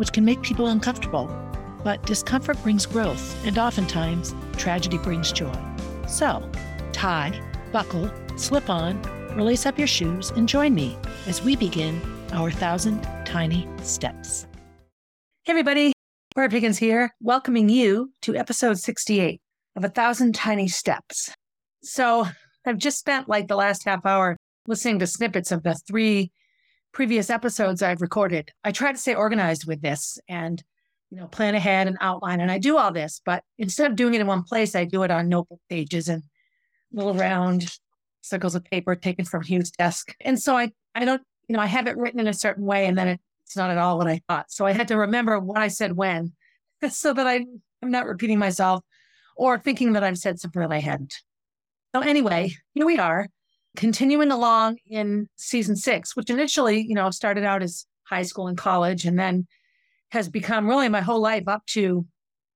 which can make people uncomfortable. But discomfort brings growth, and oftentimes, tragedy brings joy. So, tie, buckle, slip on, release up your shoes, and join me as we begin our thousand tiny steps. Hey, everybody, Barb Higgins here, welcoming you to episode 68 of A Thousand Tiny Steps. So, I've just spent like the last half hour listening to snippets of the three previous episodes I've recorded. I try to stay organized with this and, you know, plan ahead and outline. And I do all this, but instead of doing it in one place, I do it on notebook pages and little round circles of paper taken from Hugh's desk. And so I, I don't, you know, I have it written in a certain way and then it's not at all what I thought. So I had to remember what I said when so that I, I'm not repeating myself or thinking that I've said something that I hadn't. So anyway, here we are continuing along in season six, which initially, you know, started out as high school and college and then has become really my whole life up to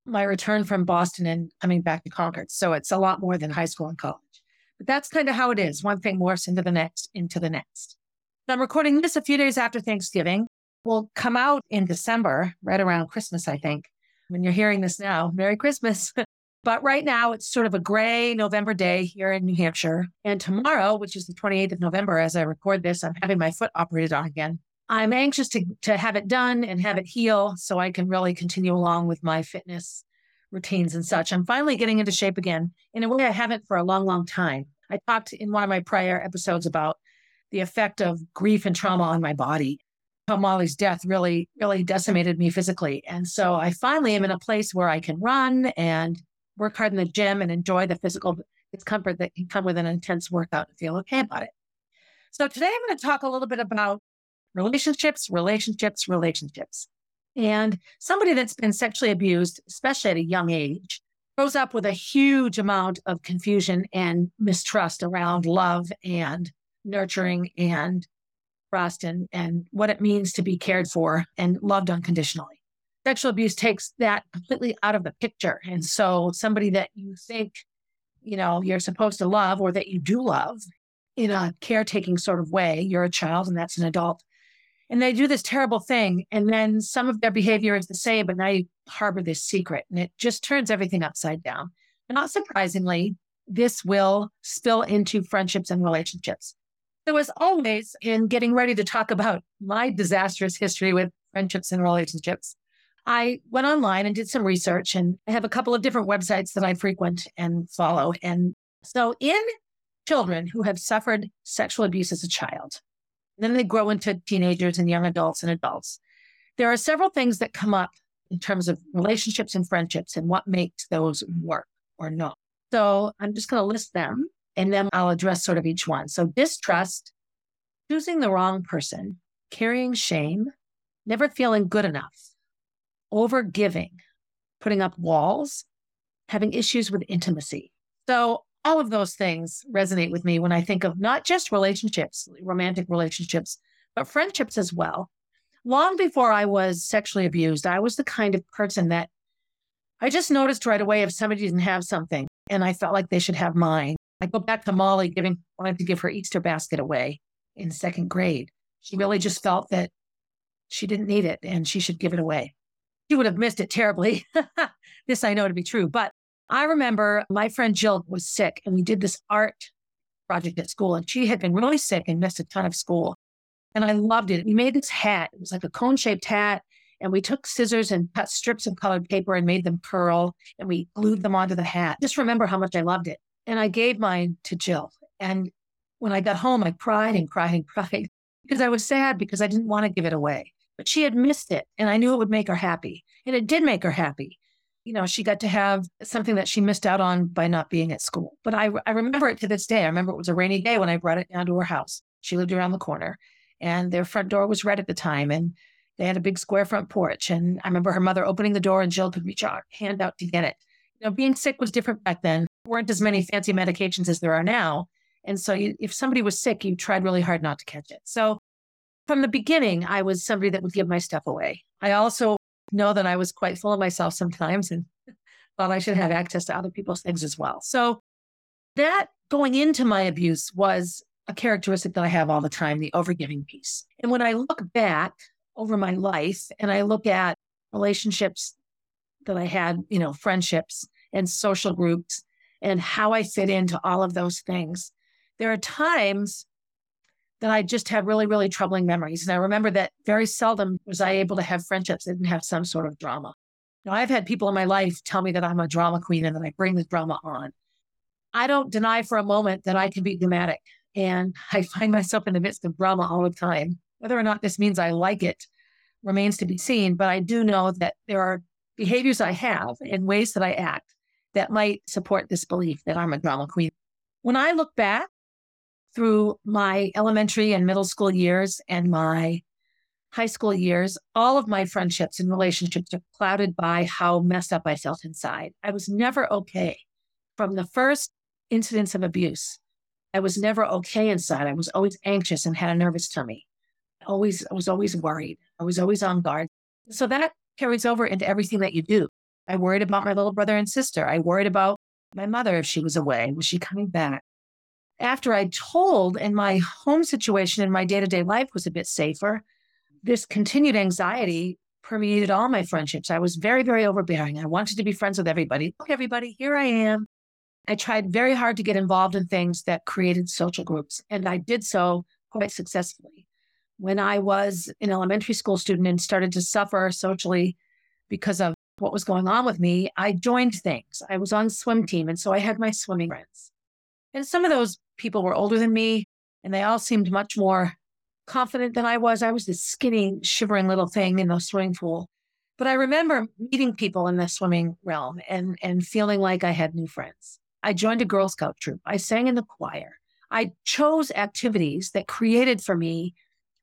my return from Boston and coming back to Concord. So it's a lot more than high school and college. But that's kind of how it is. One thing morphs into the next, into the next. I'm recording this a few days after Thanksgiving. Will come out in December, right around Christmas, I think. When you're hearing this now, Merry Christmas. But right now, it's sort of a gray November day here in New Hampshire. And tomorrow, which is the 28th of November, as I record this, I'm having my foot operated on again. I'm anxious to, to have it done and have it heal so I can really continue along with my fitness routines and such. I'm finally getting into shape again in a way I haven't for a long, long time. I talked in one of my prior episodes about the effect of grief and trauma on my body. How Molly's death really, really decimated me physically. And so I finally am in a place where I can run and work hard in the gym and enjoy the physical discomfort that can come with an intense workout and feel okay about it. So today I'm going to talk a little bit about relationships, relationships, relationships. And somebody that's been sexually abused, especially at a young age, grows up with a huge amount of confusion and mistrust around love and nurturing and trust and, and what it means to be cared for and loved unconditionally sexual abuse takes that completely out of the picture. And so somebody that you think, you know, you're supposed to love or that you do love in a caretaking sort of way, you're a child and that's an adult. And they do this terrible thing. And then some of their behavior is the same, but now you harbor this secret and it just turns everything upside down. And not surprisingly, this will spill into friendships and relationships. So, as always, in getting ready to talk about my disastrous history with friendships and relationships, I went online and did some research, and I have a couple of different websites that I frequent and follow. And so, in children who have suffered sexual abuse as a child, then they grow into teenagers and young adults and adults, there are several things that come up in terms of relationships and friendships and what makes those work or not. So, I'm just going to list them and then I'll address sort of each one. So, distrust, choosing the wrong person, carrying shame, never feeling good enough over giving, putting up walls, having issues with intimacy. So, all of those things resonate with me when I think of not just relationships, romantic relationships, but friendships as well. Long before I was sexually abused, I was the kind of person that I just noticed right away if somebody didn't have something and I felt like they should have mine. I go back to Molly giving, wanted to give her Easter basket away in second grade. She really just felt that she didn't need it and she should give it away would have missed it terribly. this I know to be true. But I remember my friend Jill was sick and we did this art project at school and she had been really sick and missed a ton of school. And I loved it. We made this hat. It was like a cone shaped hat. And we took scissors and cut strips of colored paper and made them curl and we glued them onto the hat. Just remember how much I loved it. And I gave mine to Jill. And when I got home, I cried and cried and cried because I was sad because I didn't want to give it away but she had missed it and I knew it would make her happy. And it did make her happy. You know, she got to have something that she missed out on by not being at school. But I, I remember it to this day. I remember it was a rainy day when I brought it down to her house. She lived around the corner and their front door was red at the time. And, They had a big square front porch. And I remember her mother opening the door and Jill could reach her hand out to get it. You know, being sick was different back then. There weren't as many fancy medications as there are now. And so you, if somebody was sick, you tried really hard not to catch it. So from the beginning, I was somebody that would give my stuff away. I also know that I was quite full of myself sometimes and thought I should have access to other people's things as well. So that going into my abuse was a characteristic that I have all the time, the overgiving piece. And when I look back over my life and I look at relationships that I had, you know, friendships and social groups and how I fit into all of those things, there are times that I just had really, really troubling memories. And I remember that very seldom was I able to have friendships that didn't have some sort of drama. Now, I've had people in my life tell me that I'm a drama queen and that I bring the drama on. I don't deny for a moment that I can be dramatic. And I find myself in the midst of drama all the time. Whether or not this means I like it remains to be seen. But I do know that there are behaviors I have and ways that I act that might support this belief that I'm a drama queen. When I look back through my elementary and middle school years and my high school years, all of my friendships and relationships are clouded by how messed up I felt inside. I was never okay. From the first incidents of abuse, I was never okay inside. I was always anxious and had a nervous tummy. Always, I was always worried. I was always on guard. So that carries over into everything that you do. I worried about my little brother and sister. I worried about my mother if she was away. Was she coming back? After I told and my home situation and my day to day life was a bit safer, this continued anxiety permeated all my friendships. I was very, very overbearing. I wanted to be friends with everybody. Look, everybody, here I am. I tried very hard to get involved in things that created social groups, and I did so quite successfully. When I was an elementary school student and started to suffer socially because of what was going on with me, I joined things. I was on swim team, and so I had my swimming friends. And some of those people were older than me, and they all seemed much more confident than I was. I was this skinny, shivering little thing in the swimming pool. But I remember meeting people in the swimming realm and, and feeling like I had new friends. I joined a Girl Scout troop. I sang in the choir. I chose activities that created for me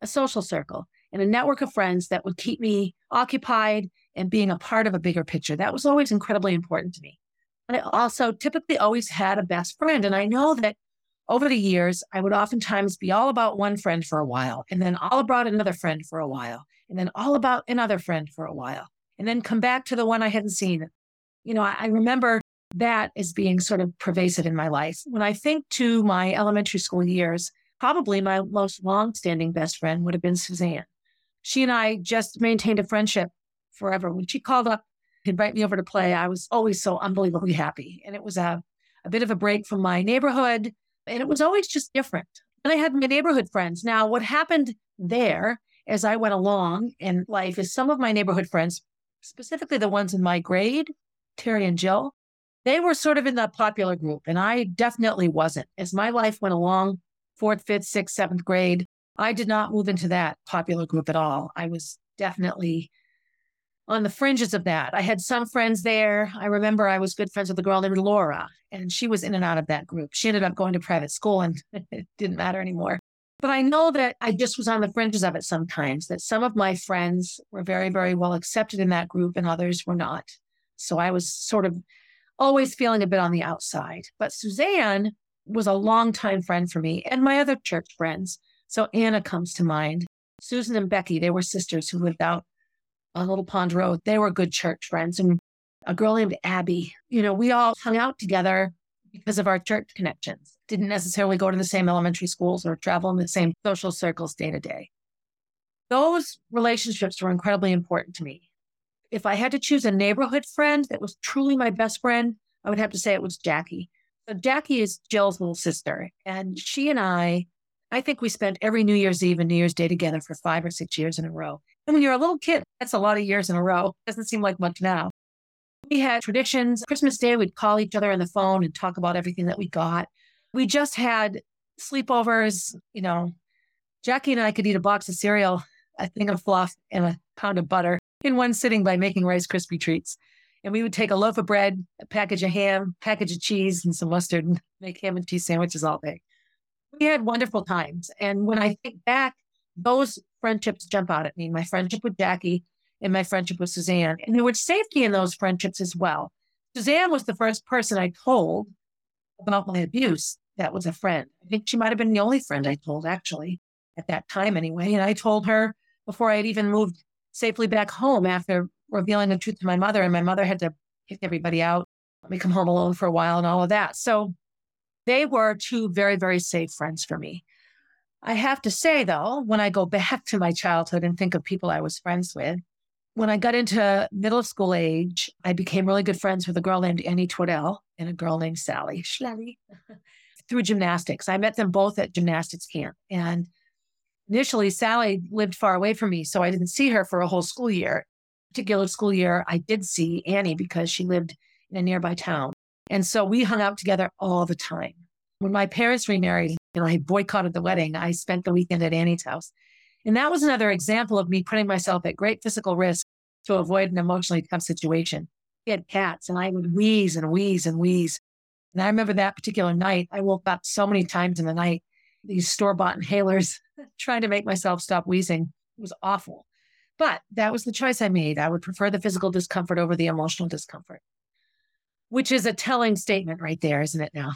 a social circle and a network of friends that would keep me occupied and being a part of a bigger picture. That was always incredibly important to me. And I also typically always had a best friend. And I know that over the years, I would oftentimes be all about one friend for a while, and then all about another friend for a while, and then all about another friend for a while, and then come back to the one I hadn't seen. You know, I remember that as being sort of pervasive in my life. When I think to my elementary school years, probably my most long-standing best friend would have been Suzanne. She and I just maintained a friendship forever. When she called up to invite me over to play, I was always so unbelievably happy. And it was a, a bit of a break from my neighborhood and it was always just different. And I had my neighborhood friends. Now, what happened there as I went along in life is some of my neighborhood friends, specifically the ones in my grade, Terry and Jill, they were sort of in the popular group. And I definitely wasn't. As my life went along, fourth, fifth, sixth, seventh grade, I did not move into that popular group at all. I was definitely on the fringes of that. I had some friends there. I remember I was good friends with a girl named Laura, and she was in and out of that group. She ended up going to private school and it didn't matter anymore. But I know that I just was on the fringes of it sometimes, that some of my friends were very, very well accepted in that group and others were not. So I was sort of always feeling a bit on the outside. But Suzanne was a longtime friend for me and my other church friends. So Anna comes to mind. Susan and Becky, they were sisters who lived out on Little Pond Road. They were good church friends. And a girl named Abby, you know, we all hung out together because of our church connections. Didn't necessarily go to the same elementary schools or travel in the same social circles day to day. Those relationships were incredibly important to me. If I had to choose a neighborhood friend that was truly my best friend, I would have to say it was Jackie. So Jackie is Jill's little sister, and she and I, I think we spent every New Year's Eve and New Year's Day together for five or six years in a row. And when you're a little kid, that's a lot of years in a row. Doesn't seem like much now. We had traditions. Christmas Day, we'd call each other on the phone and talk about everything that we got. We just had sleepovers. You know, Jackie and I could eat a box of cereal, a thing of fluff, and a pound of butter in one sitting by making Rice Krispie treats. And we would take a loaf of bread, a package of ham, package of cheese, and some mustard and make ham and cheese sandwiches all day. We had wonderful times. And when I think back, those friendships jump out at me my friendship with Jackie and my friendship with Suzanne. And there was safety in those friendships as well. Suzanne was the first person I told about my abuse that was a friend. I think she might have been the only friend I told, actually, at that time anyway. And I told her before I had even moved safely back home after revealing the truth to my mother. And my mother had to kick everybody out, let me come home alone for a while and all of that. So they were two very, very safe friends for me. I have to say, though, when I go back to my childhood and think of people I was friends with, when I got into middle school age, I became really good friends with a girl named Annie Twardell and a girl named Sally Schlelly through gymnastics. I met them both at gymnastics camp. And initially, Sally lived far away from me, so I didn't see her for a whole school year. Particular school year, I did see Annie because she lived in a nearby town. And so we hung out together all the time. When my parents remarried, and I boycotted the wedding, I spent the weekend at Annie's house. And that was another example of me putting myself at great physical risk to avoid an emotionally tough situation. We had cats and I would wheeze and wheeze and wheeze. And I remember that particular night, I woke up so many times in the night, these store bought inhalers, trying to make myself stop wheezing. It was awful. But that was the choice I made. I would prefer the physical discomfort over the emotional discomfort, which is a telling statement right there, isn't it now?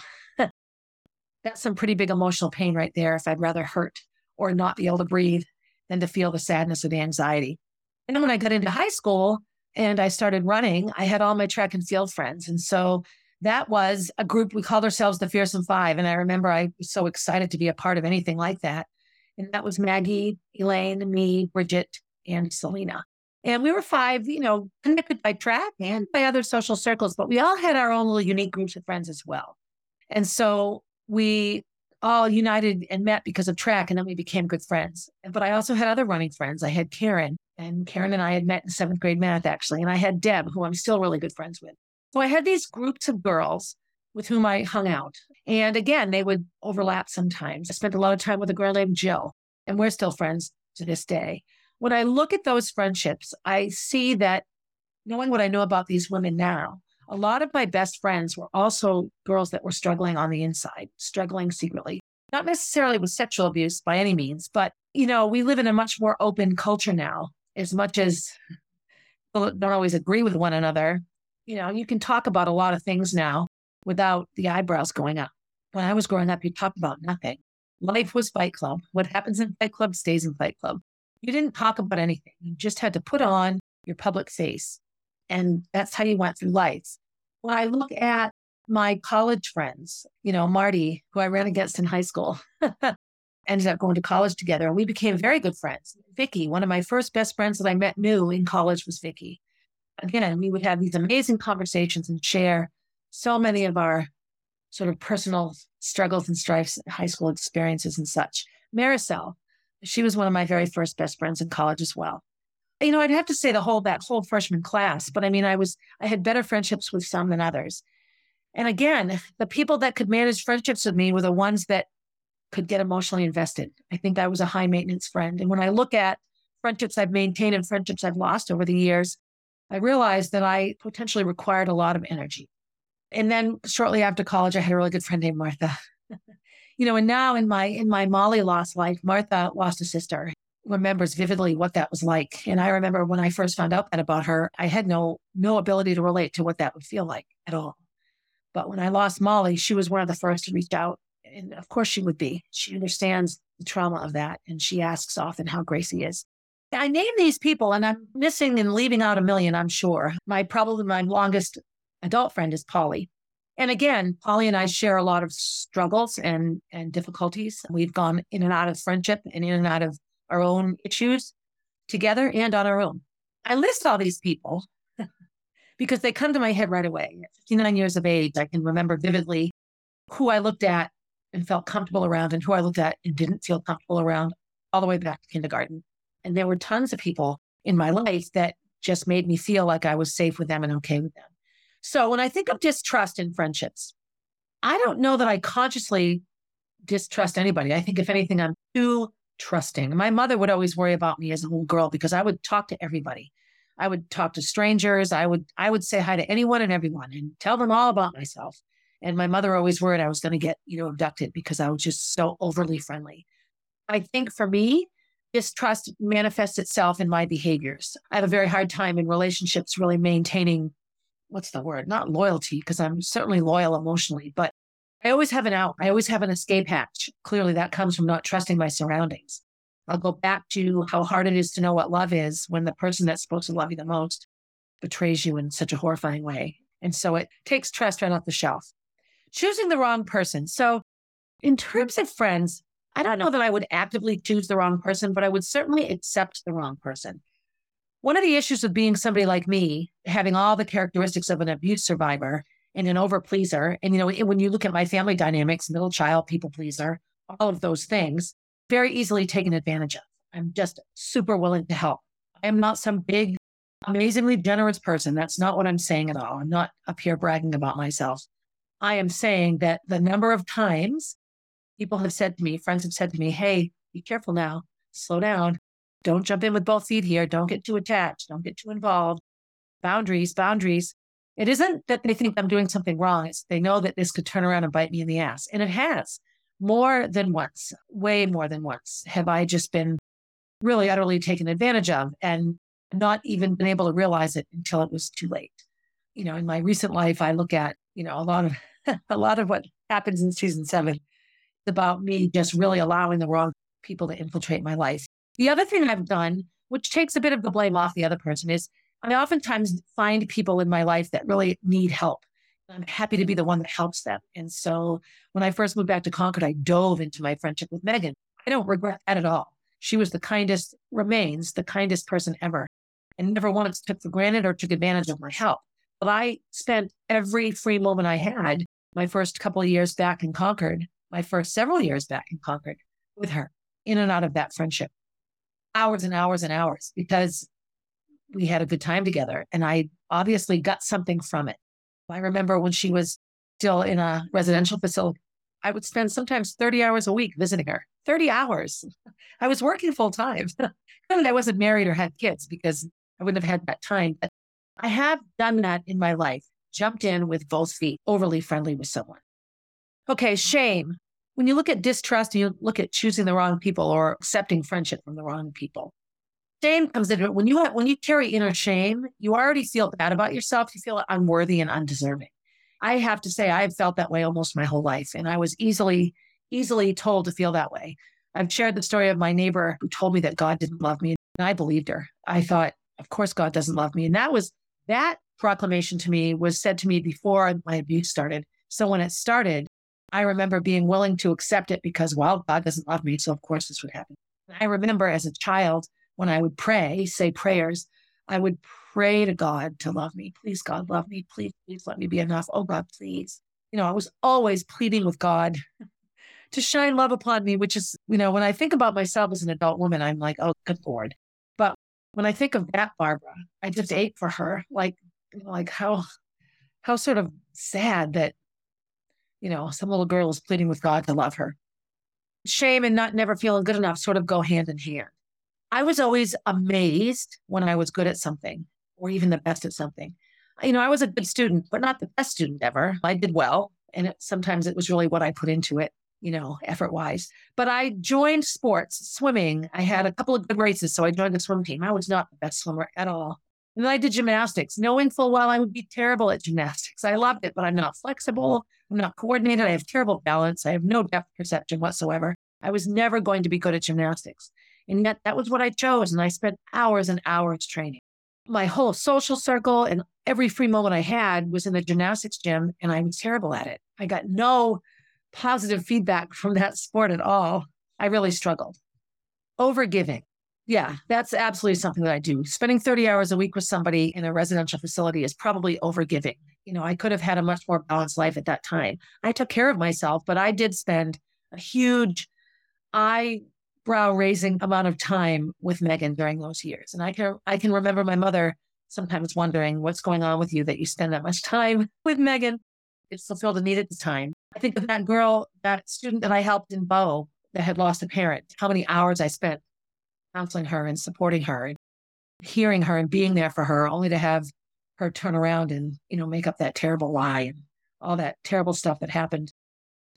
That's some pretty big emotional pain right there if I'd rather hurt or not be able to breathe than to feel the sadness or the anxiety. And then when I got into high school and I started running, I had all my track and field friends. And so that was a group, we called ourselves the Fearsome Five. And I remember I was so excited to be a part of anything like that. And that was Maggie, Elaine, me, Bridget, and Selena. And we were five, you know, connected by track and by other social circles, but we all had our own little unique groups of friends as well. And so we all united and met because of track, and then we became good friends. But I also had other running friends. I had Karen, and Karen and I had met in seventh grade math, actually. And I had Deb, who I'm still really good friends with. So I had these groups of girls with whom I hung out. And again, they would overlap sometimes. I spent a lot of time with a girl named Jill, and we're still friends to this day. When I look at those friendships, I see that knowing what I know about these women now, a lot of my best friends were also girls that were struggling on the inside, struggling secretly. Not necessarily with sexual abuse by any means, but you know, we live in a much more open culture now. As much as people don't always agree with one another, you know, you can talk about a lot of things now without the eyebrows going up. When I was growing up, you talked about nothing. Life was Fight Club. What happens in Fight Club stays in Fight Club. You didn't talk about anything. You just had to put on your public face and that's how you went through life. When I look at my college friends, you know, Marty, who I ran against in high school, ended up going to college together and we became very good friends. Vicky, one of my first best friends that I met new in college was Vicky. Again, we would have these amazing conversations and share so many of our sort of personal struggles and strifes, high school experiences and such. Maricel, she was one of my very first best friends in college as well you know, I'd have to say the whole that whole freshman class, but I mean, I was I had better friendships with some than others. And again, the people that could manage friendships with me were the ones that could get emotionally invested. I think I was a high maintenance friend. And when I look at friendships I've maintained and friendships I've lost over the years, I realized that I potentially required a lot of energy. And then shortly after college, I had a really good friend named Martha. you know, and now in my in my Molly lost life, Martha lost a sister remembers vividly what that was like. And I remember when I first found out that about her, I had no no ability to relate to what that would feel like at all. But when I lost Molly, she was one of the first to reach out. And of course she would be. She understands the trauma of that. And she asks often how Gracie is. I name these people and I'm missing and leaving out a million, I'm sure. My probably my longest adult friend is Polly. And again, Polly and I share a lot of struggles and and difficulties. We've gone in and out of friendship and in and out of our own issues together and on our own. I list all these people because they come to my head right away. At 59 years of age, I can remember vividly who I looked at and felt comfortable around and who I looked at and didn't feel comfortable around all the way back to kindergarten. And there were tons of people in my life that just made me feel like I was safe with them and okay with them. So when I think of distrust in friendships, I don't know that I consciously distrust anybody. I think if anything, I'm too trusting. My mother would always worry about me as a little girl because I would talk to everybody. I would talk to strangers. I would I would say hi to anyone and everyone and tell them all about myself. And my mother always worried I was going to get, you know, abducted because I was just so overly friendly. I think for me, distrust manifests itself in my behaviors. I have a very hard time in relationships really maintaining what's the word? Not loyalty, because I'm certainly loyal emotionally, but I always have an out. I always have an escape hatch. Clearly, that comes from not trusting my surroundings. I'll go back to how hard it is to know what love is when the person that's supposed to love you the most betrays you in such a horrifying way. And so it takes trust right off the shelf. Choosing the wrong person. So, in terms of friends, I don't know that I would actively choose the wrong person, but I would certainly accept the wrong person. One of the issues with being somebody like me, having all the characteristics of an abuse survivor and an over pleaser, and you know, when you look at my family dynamics, middle child, people pleaser, all of those things, very easily taken advantage of. I'm just super willing to help. I am not some big, amazingly generous person. That's not what I'm saying at all. I'm not up here bragging about myself. I am saying that the number of times people have said to me, friends have said to me, hey, be careful now, slow down. Don't jump in with both feet here. Don't get too attached. Don't get too involved. Boundaries, boundaries. It isn't that they think I'm doing something wrong. It's they know that this could turn around and bite me in the ass. And it has more than once, way more than once have I just been really utterly taken advantage of and not even been able to realize it until it was too late. You know, in my recent life, I look at, you know, a lot of a lot of what happens in season seven about me just really allowing the wrong people to infiltrate my life. The other thing I've done, which takes a bit of the blame off the other person, is I oftentimes find people in my life that really need help. I'm happy to be mm-hmm. the one that helps them. And so when I first moved back to Concord, I dove into my friendship with Megan. I don't regret that at all. She was the kindest, remains the kindest person ever, and never once took for granted or took advantage of my help. But I spent every free moment I had, my first couple of years back in Concord, my first several years back in Concord, with her, in and out of that friendship hours and hours and hours because we had a good time together. And I obviously got something from it. I remember when she was still in a residential facility, I would spend sometimes 30 hours a week visiting her. 30 hours. I was working full time. I wasn't married or had kids because I wouldn't have had that time. But I have done that in my life, jumped in with both feet, overly friendly with someone. Okay, shame when you look at distrust, you look at choosing the wrong people or accepting friendship from the wrong people. Shame comes into it. When you have, when you carry inner shame, you already feel bad about yourself. You feel unworthy and undeserving. I have to say, I've felt that way almost my whole life, and I was easily easily told to feel that way. I've shared the story of my neighbor who told me that God didn't love me, and I believed her. I thought, of course, God doesn't love me, and that was that proclamation to me was said to me before my abuse started. So when it started, I remember being willing to accept it because, well, God doesn't love me. So, of course, this would happen. I remember as a child, when I would pray, say prayers, I would pray to God to love me. Please, God, love me. Please, please let me be enough. Oh, God, please. You know, I was always pleading with God to shine love upon me, which is, you know, when I think about myself as an adult woman, I'm like, oh, good Lord. But when I think of that Barbara, I just ache for her. Like, like how, how sort of sad that you know, some little girl is pleading with God to love her. Shame and not never feeling good enough sort of go hand in hand. I was always amazed when I was good at something or even the best at something. You know, I was a good student, but not the best student ever. I did well. And it, sometimes it was really what I put into it, you know, effort wise. But I joined sports, swimming. I had a couple of good races. So I joined the swim team. I was not the best swimmer at all. And then I did gymnastics, knowing full well I would be terrible at gymnastics. I loved it, but I'm not flexible. I'm not coordinated. I have terrible balance. I have no depth perception whatsoever. I was never going to be good at gymnastics. And yet that was what I chose. And I spent hours and hours training. My whole social circle and every free moment I had was in the gymnastics gym, and I was terrible at it. I got no positive feedback from that sport at all. I really struggled. Overgiving. Yeah, that's absolutely something that I do. Spending 30 hours a week with somebody in a residential facility is probably overgiving. You know, I could have had a much more balanced life at that time. I took care of myself, but I did spend a huge eyebrow raising amount of time with Megan during those years. And I can I can remember my mother sometimes wondering what's going on with you that you spend that much time with Megan. It's fulfilled a need at the time. I think of that girl, that student that I helped in Bow that had lost a parent, how many hours I spent counseling her and supporting her and hearing her and being there for her, only to have her turn around and, you know, make up that terrible lie and all that terrible stuff that happened.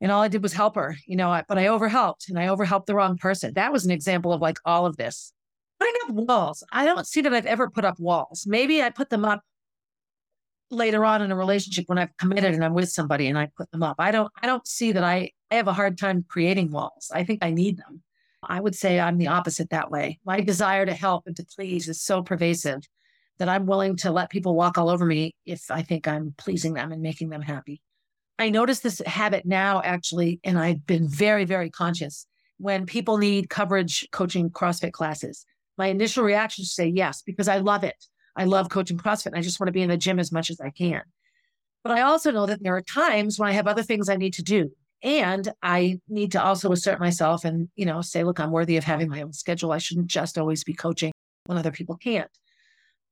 And all I did was help her, you know, but I overhelped and I overhelped the wrong person. That was an example of like all of this. Putting up walls. I don't see that I've ever put up walls. Maybe I put them up later on in a relationship when I've committed and I'm with somebody and I put them up. I don't I don't see that I, I have a hard time creating walls. I think I need them. I would say I'm the opposite that way. My desire to help and to please is so pervasive that I'm willing to let people walk all over me if I think I'm pleasing them and making them happy. I notice this habit now, actually, and I've been very, very conscious when people need coverage coaching CrossFit classes. My initial reaction is to say yes, because I love it. I love coaching CrossFit and I just want to be in the gym as much as I can. But I also know that there are times when I have other things I need to do. And I need to also assert myself and, you know, say, look, I'm worthy of having my own schedule. I shouldn't just always be coaching when other people can't.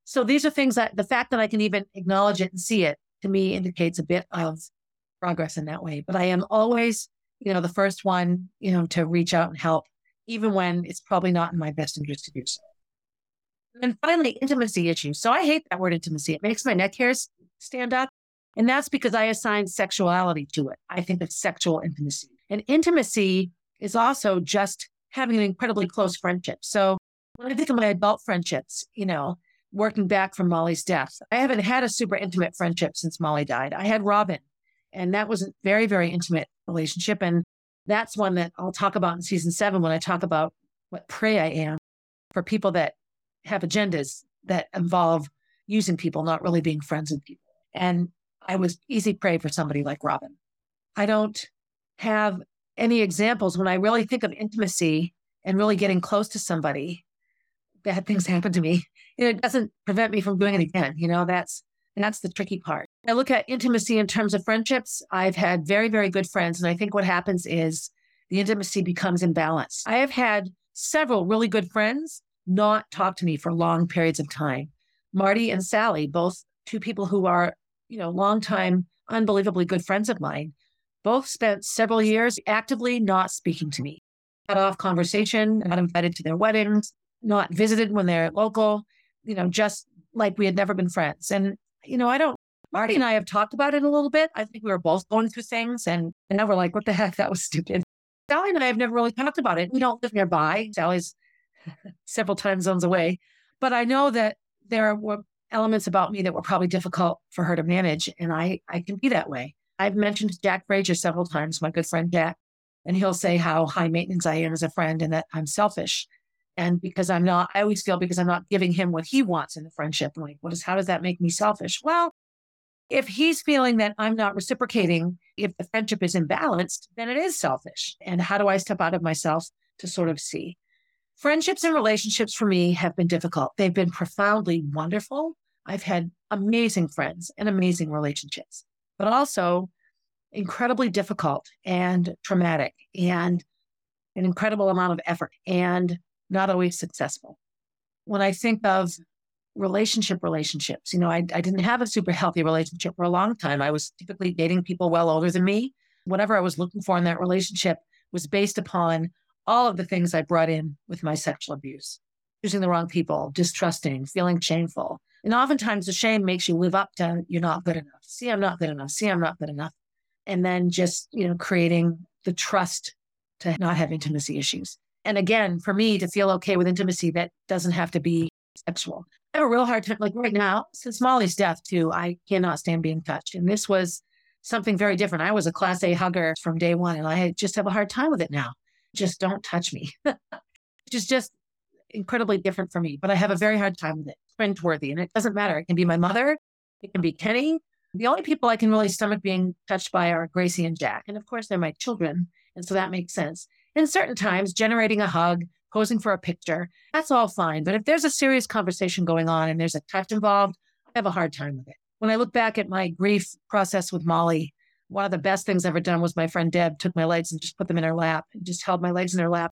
So these are things that the fact that I can even acknowledge it and see it to me indicates a bit of progress in that way. But I am always, you know, the first one, you know, to reach out and help, even when it's probably not in my best interest to do so. And finally, intimacy issues. So I hate that word intimacy. It makes my neck hairs stand up. And that's because I assign sexuality to it. I think it's sexual intimacy. And intimacy is also just having an incredibly close friendship. So when I think of my adult friendships, you know, working back from Molly's death. I haven't had a super intimate friendship since Molly died. I had Robin, and that was a very, very intimate relationship. And that's one that I'll talk about in season seven when I talk about what prey I am for people that have agendas that involve using people, not really being friends with people. And I was easy prey for somebody like Robin. I don't have any examples when I really think of intimacy and really getting close to somebody. Bad things happen to me it doesn't prevent me from doing it again. You know, that's and that's the tricky part. I look at intimacy in terms of friendships. I've had very, very good friends. And I think what happens is the intimacy becomes imbalanced. I have had several really good friends not talk to me for long periods of time. Marty and Sally, both two people who are, you know, longtime, unbelievably good friends of mine, both spent several years actively not speaking to me. Cut off conversation, not invited to their weddings, not visited when they're local you know, just like we had never been friends. And, you know, I don't, Marty and I have talked about it a little bit. I think we were both going through things and, and now we're like, what the heck? That was stupid. Sally and I have never really talked about it. We don't live nearby. Sally's several time zones away. But I know that there were elements about me that were probably difficult for her to manage. And I, I can be that way. I've mentioned Jack Frazier several times, my good friend Jack, and he'll say how high maintenance I am as a friend and that I'm selfish. And because I'm not, I always feel because I'm not giving him what he wants in the friendship. I'm like, what is, how does that make me selfish? Well, if he's feeling that I'm not reciprocating, if the friendship is imbalanced, then it is selfish. And how do I step out of myself to sort of see? Friendships and relationships for me have been difficult. They've been profoundly wonderful. I've had amazing friends and amazing relationships, but also incredibly difficult and traumatic and an incredible amount of effort and not always successful. When I think of relationship relationships, you know, I, I didn't have a super healthy relationship for a long time. I was typically dating people well older than me. Whatever I was looking for in that relationship was based upon all of the things I brought in with my sexual abuse choosing the wrong people, distrusting, feeling shameful. And oftentimes the shame makes you live up to you're not good enough. See, I'm not good enough. See, I'm not good enough. And then just, you know, creating the trust to not have intimacy issues. And again, for me to feel okay with intimacy that doesn't have to be sexual. I have a real hard time, like right now, since Molly's death, too, I cannot stand being touched. And this was something very different. I was a class A hugger from day one, and I just have a hard time with it now. Just don't touch me, which is just incredibly different for me. But I have a very hard time with it. Friend worthy. And it doesn't matter. It can be my mother, it can be Kenny. The only people I can really stomach being touched by are Gracie and Jack. And of course, they're my children. And so that makes sense. And certain times, generating a hug, posing for a picture, that's all fine. But if there's a serious conversation going on and there's a touch involved, I have a hard time with it. When I look back at my grief process with Molly, one of the best things I've ever done was my friend Deb took my legs and just put them in her lap and just held my legs in her lap.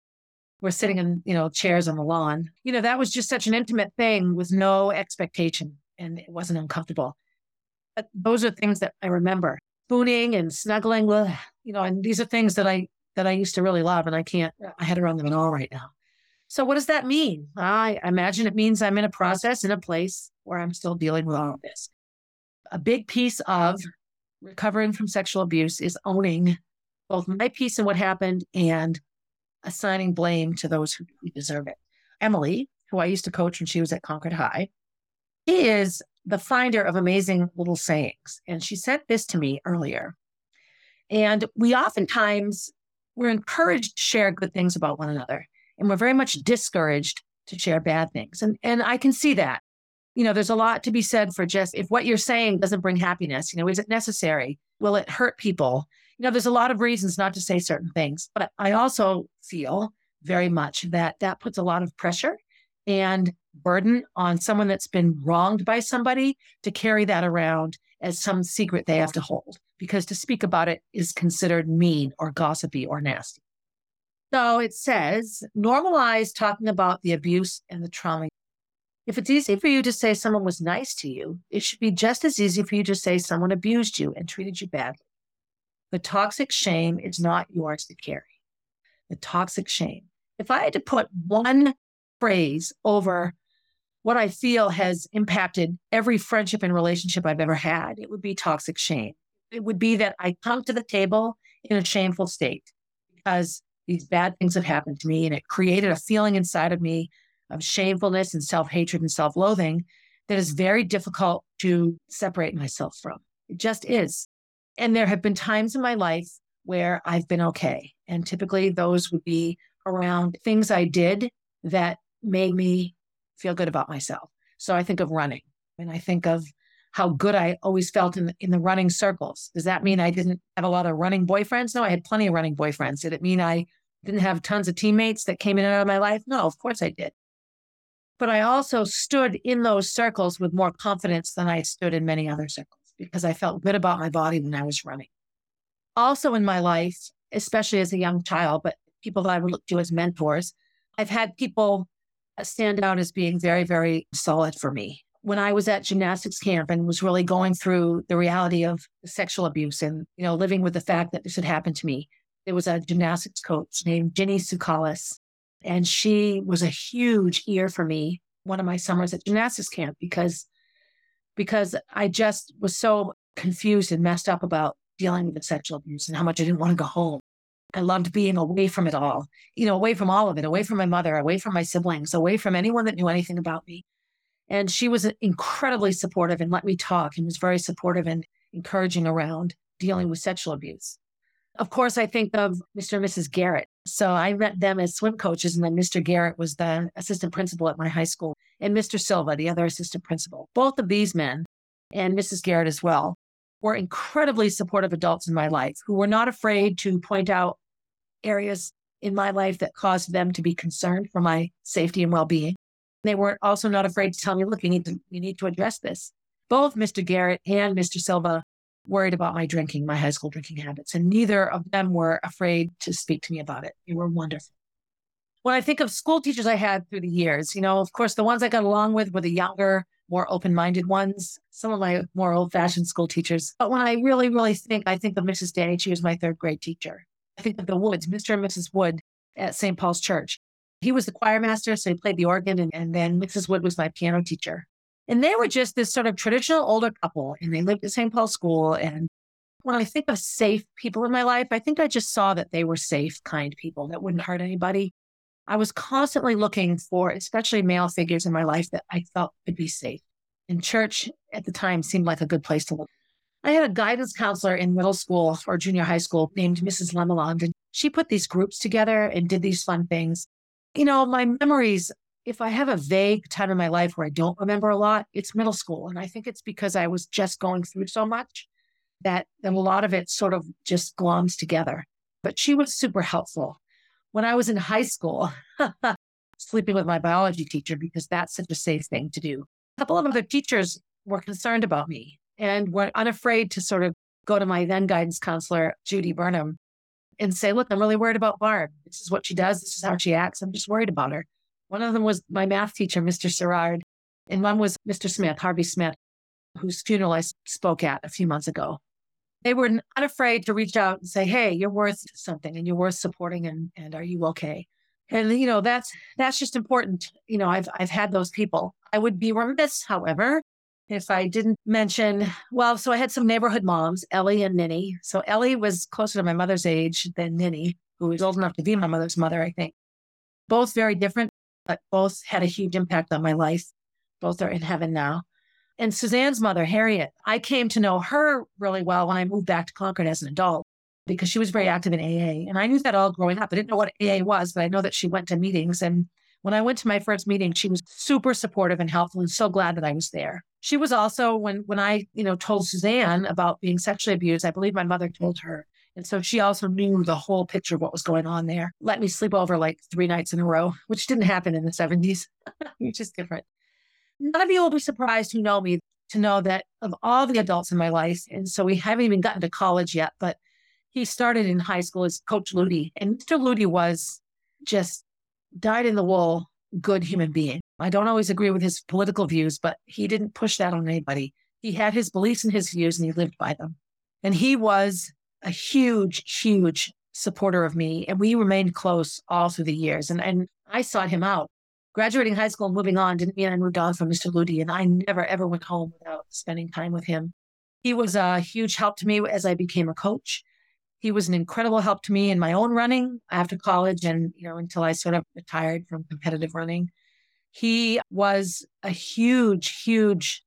We're sitting in, you know, chairs on the lawn. You know, that was just such an intimate thing with no expectation and it wasn't uncomfortable. But those are things that I remember. Spooning and snuggling, you know, and these are things that I that I used to really love, and I can't, I had around them at all right now. So, what does that mean? I imagine it means I'm in a process, in a place where I'm still dealing with all of this. A big piece of recovering from sexual abuse is owning both my piece in what happened and assigning blame to those who deserve it. Emily, who I used to coach when she was at Concord High, is the finder of amazing little sayings. And she sent this to me earlier. And we oftentimes we're encouraged to share good things about one another. And we're very much discouraged to share bad things. And and I can see that. You know, there's a lot to be said for just if what you're saying doesn't bring happiness, you know, is it necessary? Will it hurt people? You know, there's a lot of reasons not to say certain things. But I also feel very much that that puts a lot of pressure and burden on someone that's been wronged by somebody to carry that around as some secret they have to hold because to speak about it is considered mean or gossipy or nasty. So it says normalize talking about the abuse and the trauma. If it's easy for you to say someone was nice to you, it should be just as easy for you to say someone abused you and treated you badly. The toxic shame is not yours to carry. The toxic shame. If I had to put one phrase over what I feel has impacted every friendship and relationship I've ever had, it would be toxic shame. It would be that I come to the table in a shameful state because these bad things have happened to me and it created a feeling inside of me of shamefulness and self hatred and self loathing that is very difficult to separate myself from. It just is. And there have been times in my life where I've been okay. And typically those would be around things I did that made me feel good about myself. So I think of running and I think of how good I always felt in the, in the running circles. Does that mean I didn't have a lot of running boyfriends? No, I had plenty of running boyfriends. Did it mean I didn't have tons of teammates that came in and out of my life? No, of course I did. But I also stood in those circles with more confidence than I stood in many other circles because I felt good about my body when I was running. Also in my life, especially as a young child, but people that I would look to as mentors, I've had people stand out as being very, very solid for me when I was at gymnastics camp and was really going through the reality of sexual abuse and, you know, living with the fact that this had happened to me, there was a gymnastics coach named Ginny Sukalis. And she was a huge ear for me one of my summers at gymnastics camp because because I just was so confused and messed up about dealing with the sexual abuse and how much I didn't want to go home. I loved being away from it all, you know, away from all of it, away from my mother, away from my siblings, away from anyone that knew anything about me. And she was incredibly supportive and let me talk and was very supportive and encouraging around dealing with sexual abuse. Of course, I think of Mr. and Mrs. Garrett. So I met them as swim coaches, and then Mr. Garrett was the assistant principal at my high school, and Mr. Silva, the other assistant principal. Both of these men, and Mrs. Garrett as well, were incredibly supportive adults in my life who were not afraid to point out areas in my life that caused them to be concerned for my safety and well being. They were also not afraid to tell me, look, you need to, you need to address this. Both Mr. Garrett and Mr. Silva worried about my drinking, my high school drinking habits, and neither of them were afraid to speak to me about it. They were wonderful. When I think of school teachers I had through the years, you know, of course, the ones I got along with were the younger, more open minded ones, some of my more old fashioned school teachers. But when I really, really think, I think of Mrs. Danny, she was my third grade teacher. I think of the Woods, Mr. and Mrs. Wood at St. Paul's Church. He was the choir master, so he played the organ, and, and then Mrs. Wood was my piano teacher. And they were just this sort of traditional older couple, and they lived at St. Paul School. And when I think of safe people in my life, I think I just saw that they were safe, kind people that wouldn't hurt anybody. I was constantly looking for, especially male figures in my life that I felt could be safe. And church at the time seemed like a good place to look. I had a guidance counselor in middle school or junior high school named Mrs. Lemeland, and she put these groups together and did these fun things. You know, my memories, if I have a vague time in my life where I don't remember a lot, it's middle school. And I think it's because I was just going through so much that a lot of it sort of just gloms together. But she was super helpful. When I was in high school, sleeping with my biology teacher because that's such a safe thing to do. A couple of other teachers were concerned about me and were unafraid to sort of go to my then guidance counselor, Judy Burnham, and say, look, I'm really worried about Barb. This is what she does. This is how she acts. I'm just worried about her. One of them was my math teacher, Mr. Serrard, and one was Mr. Smith, Harvey Smith, whose funeral I spoke at a few months ago. They were not afraid to reach out and say, hey, you're worth something and you're worth supporting and, and are you okay? And you know, that's that's just important. You know, I've I've had those people. I would be remiss, however, if I didn't mention, well, so I had some neighborhood moms, Ellie and Ninny. So Ellie was closer to my mother's age than Ninny, who was old enough to be my mother's mother, I think. Both very different, but both had a huge impact on my life. Both are in heaven now. And Suzanne's mother, Harriet, I came to know her really well when I moved back to Concord as an adult because she was very active in AA. And I knew that all growing up. I didn't know what AA was, but I know that she went to meetings. And when I went to my first meeting, she was super supportive and helpful and so glad that I was there. She was also when when I, you know, told Suzanne about being sexually abused, I believe my mother told her. And so she also knew the whole picture of what was going on there. Let me sleep over like three nights in a row, which didn't happen in the 70s, which is different. None of you will be surprised who know me to know that of all the adults in my life, and so we haven't even gotten to college yet, but he started in high school as Coach Ludi. And Mr. Ludi was just dyed in the wool, good human being. I don't always agree with his political views, but he didn't push that on anybody. He had his beliefs and his views, and he lived by them. And he was a huge, huge supporter of me. And we remained close all through the years. And, and I sought him out. Graduating high school and moving on didn't mean I moved on from Mr. Ludi. And I never, ever went home without spending time with him. He was a huge help to me as I became a coach. He was an incredible help to me in my own running after college and, you know, until I sort of retired from competitive running. He was a huge, huge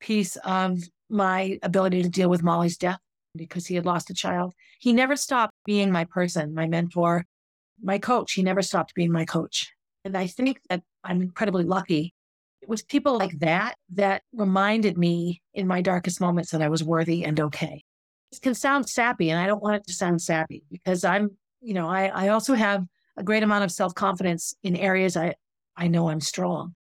piece of my ability to deal with Molly's death because he had lost a child. He never stopped being my person, my mentor, my coach. He never stopped being my coach. And I think that I'm incredibly lucky. It was people like that that reminded me in my darkest moments that I was worthy and okay. Can sound sappy, and I don't want it to sound sappy because I'm, you know, I, I also have a great amount of self confidence in areas I, I know I'm strong.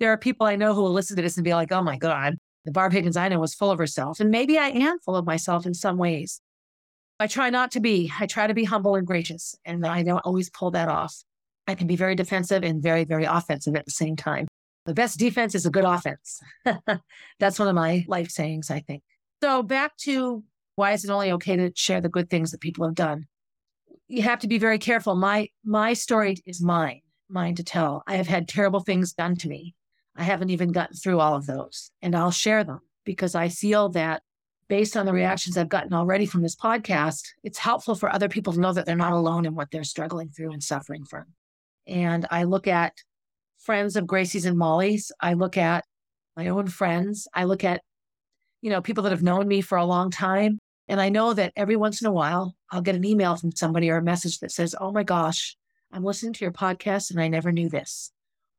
There are people I know who will listen to this and be like, oh my God, the Barb Higgins I know was full of herself. And maybe I am full of myself in some ways. I try not to be. I try to be humble and gracious, and I don't always pull that off. I can be very defensive and very, very offensive at the same time. The best defense is a good offense. That's one of my life sayings, I think. So back to why is it only okay to share the good things that people have done? You have to be very careful. My my story is mine, mine to tell. I have had terrible things done to me. I haven't even gotten through all of those, and I'll share them because I feel that based on the reactions I've gotten already from this podcast, it's helpful for other people to know that they're not alone in what they're struggling through and suffering from. And I look at friends of Gracie's and Molly's. I look at my own friends. I look at, you know, people that have known me for a long time. And I know that every once in a while, I'll get an email from somebody or a message that says, Oh my gosh, I'm listening to your podcast and I never knew this.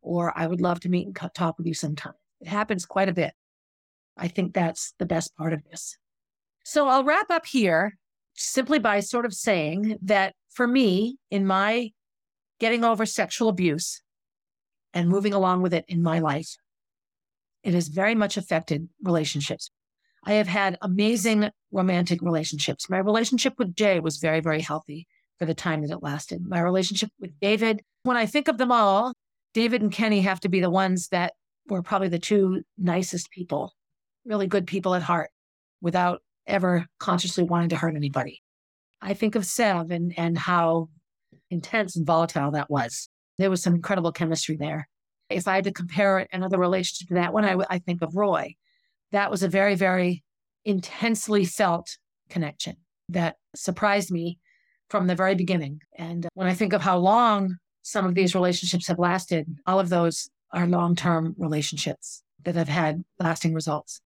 Or I would love to meet and talk with you sometime. It happens quite a bit. I think that's the best part of this. So I'll wrap up here simply by sort of saying that for me, in my getting over sexual abuse and moving along with it in my life, it has very much affected relationships. I have had amazing romantic relationships. My relationship with Jay was very, very healthy for the time that it lasted. My relationship with David, when I think of them all, David and Kenny have to be the ones that were probably the two nicest people, really good people at heart without ever consciously wanting to hurt anybody. I think of Sev and, and how intense and volatile that was. There was some incredible chemistry there. If I had to compare another relationship to that one, I, I think of Roy that was a very, very intensely felt connection that surprised me from the very beginning. And when I think of how long some of these relationships have lasted, all of those are long term relationships that have had lasting results.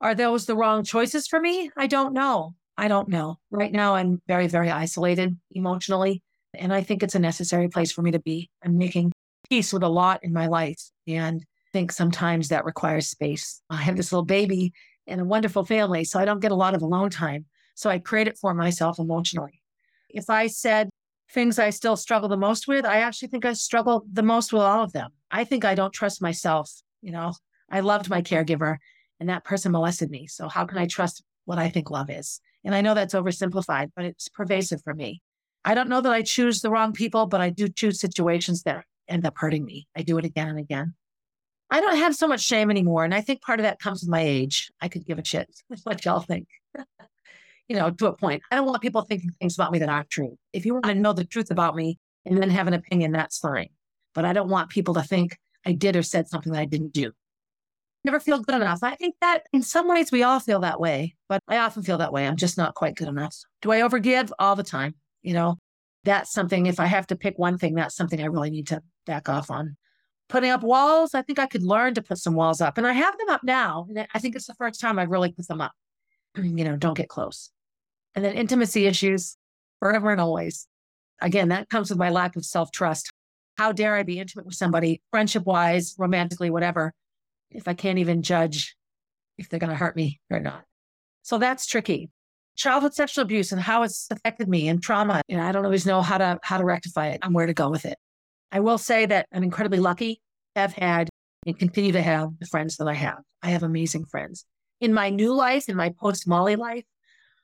Are those the wrong choices for me? I don't know. I don't know. Right now, I'm very, very isolated emotionally. And I think it's a necessary place for me to be. I'm making peace with a lot in my life. And think sometimes that requires space. I have this little baby and a wonderful family, so I don't get a lot of alone time. So I create it for myself emotionally. If I said things I still struggle the most with, I actually think I struggle the most with all of them. I think I don't trust myself. You know, I loved my caregiver and that person molested me. So how can I trust what I think love is? And I know that's oversimplified, but it's pervasive for me. I don't know that I choose the wrong people, but I do choose situations that end up hurting me. I do it again and again. I don't have so much shame anymore. And I think part of that comes with my age. I could give a shit what y'all think. you know, to a point. I don't want people thinking things about me that aren't true. If you want to know the truth about me and then have an opinion, that's fine. But I don't want people to think I did or said something that I didn't do. never feel good enough. I think that in some ways we all feel that way, but I often feel that way. I'm just not quite good enough. Do I overgive all the time? You know, that's something, if I have to pick one thing, that's something I really need to back off on. Putting up walls, I think I could learn to put some walls up. And I have them up now. And I think it's the first time I've really put them up. you know, don't get close. And then intimacy issues forever and always. Again, that comes with my lack of self trust. How dare I be intimate with somebody, friendship wise, romantically, whatever, if I can't even judge if they're going to hurt me or not? So that's tricky. Childhood sexual abuse and how it's affected me and trauma. You know, I don't always know how to how to rectify it and where to go with it. I will say that I'm incredibly lucky have had and continue to have the friends that I have. I have amazing friends. In my new life, in my post Molly life,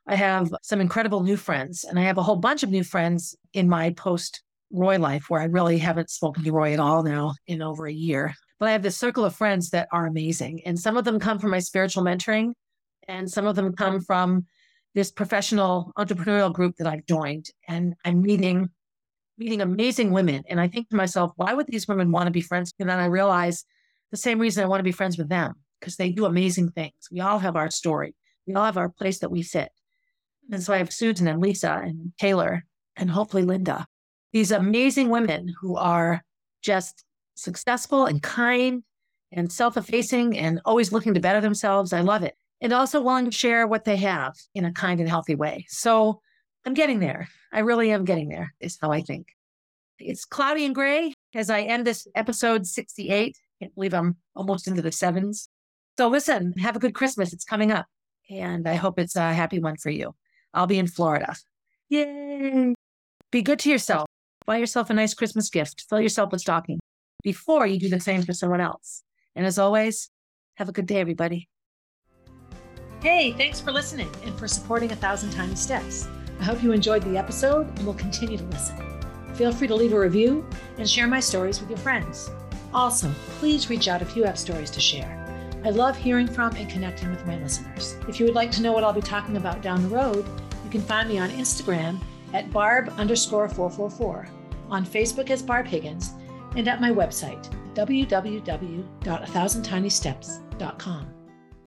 I have some incredible new friends, and I have a whole bunch of new friends in my post Roy life where I really haven't spoken to Roy at all now in over a year. But I have this circle of friends that are amazing. And some of them come from my spiritual mentoring, and some of them come from this professional entrepreneurial group that I've joined. And I'm meeting meeting amazing women. And I think to myself, why would these women want to be friends? And then I realize the same reason I want to be friends with them, because they do amazing things. We all have our story. We all have our place that we sit. And so I have Susan and Lisa and Taylor and hopefully Linda, these amazing women who are just successful and kind and self effacing and always looking to better themselves. I love it. And also willing to share what they have in a kind and healthy way. So I'm getting there. I really am getting there, is how I think. It's cloudy and gray as I end this episode 68. Can't believe I'm almost into the sevens. So listen, have a good Christmas. It's coming up. And I hope it's a happy one for you. I'll be in Florida. Yay. Be good to yourself. Buy yourself a nice Christmas gift. Fill yourself with stocking before you do the same for someone else. And as always, have a good day, everybody. Hey, thanks for listening and for supporting A Thousand Tiny Steps. I hope you enjoyed the episode and will continue to listen. Feel free to leave a review and share my stories with your friends. Also, please reach out if you have stories to share. I love hearing from and connecting with my listeners. If you would like to know what I'll be talking about down the road, you can find me on Instagram at barb underscore 444, on Facebook as Barb Higgins, and at my website, www.athousandtinysteps.com.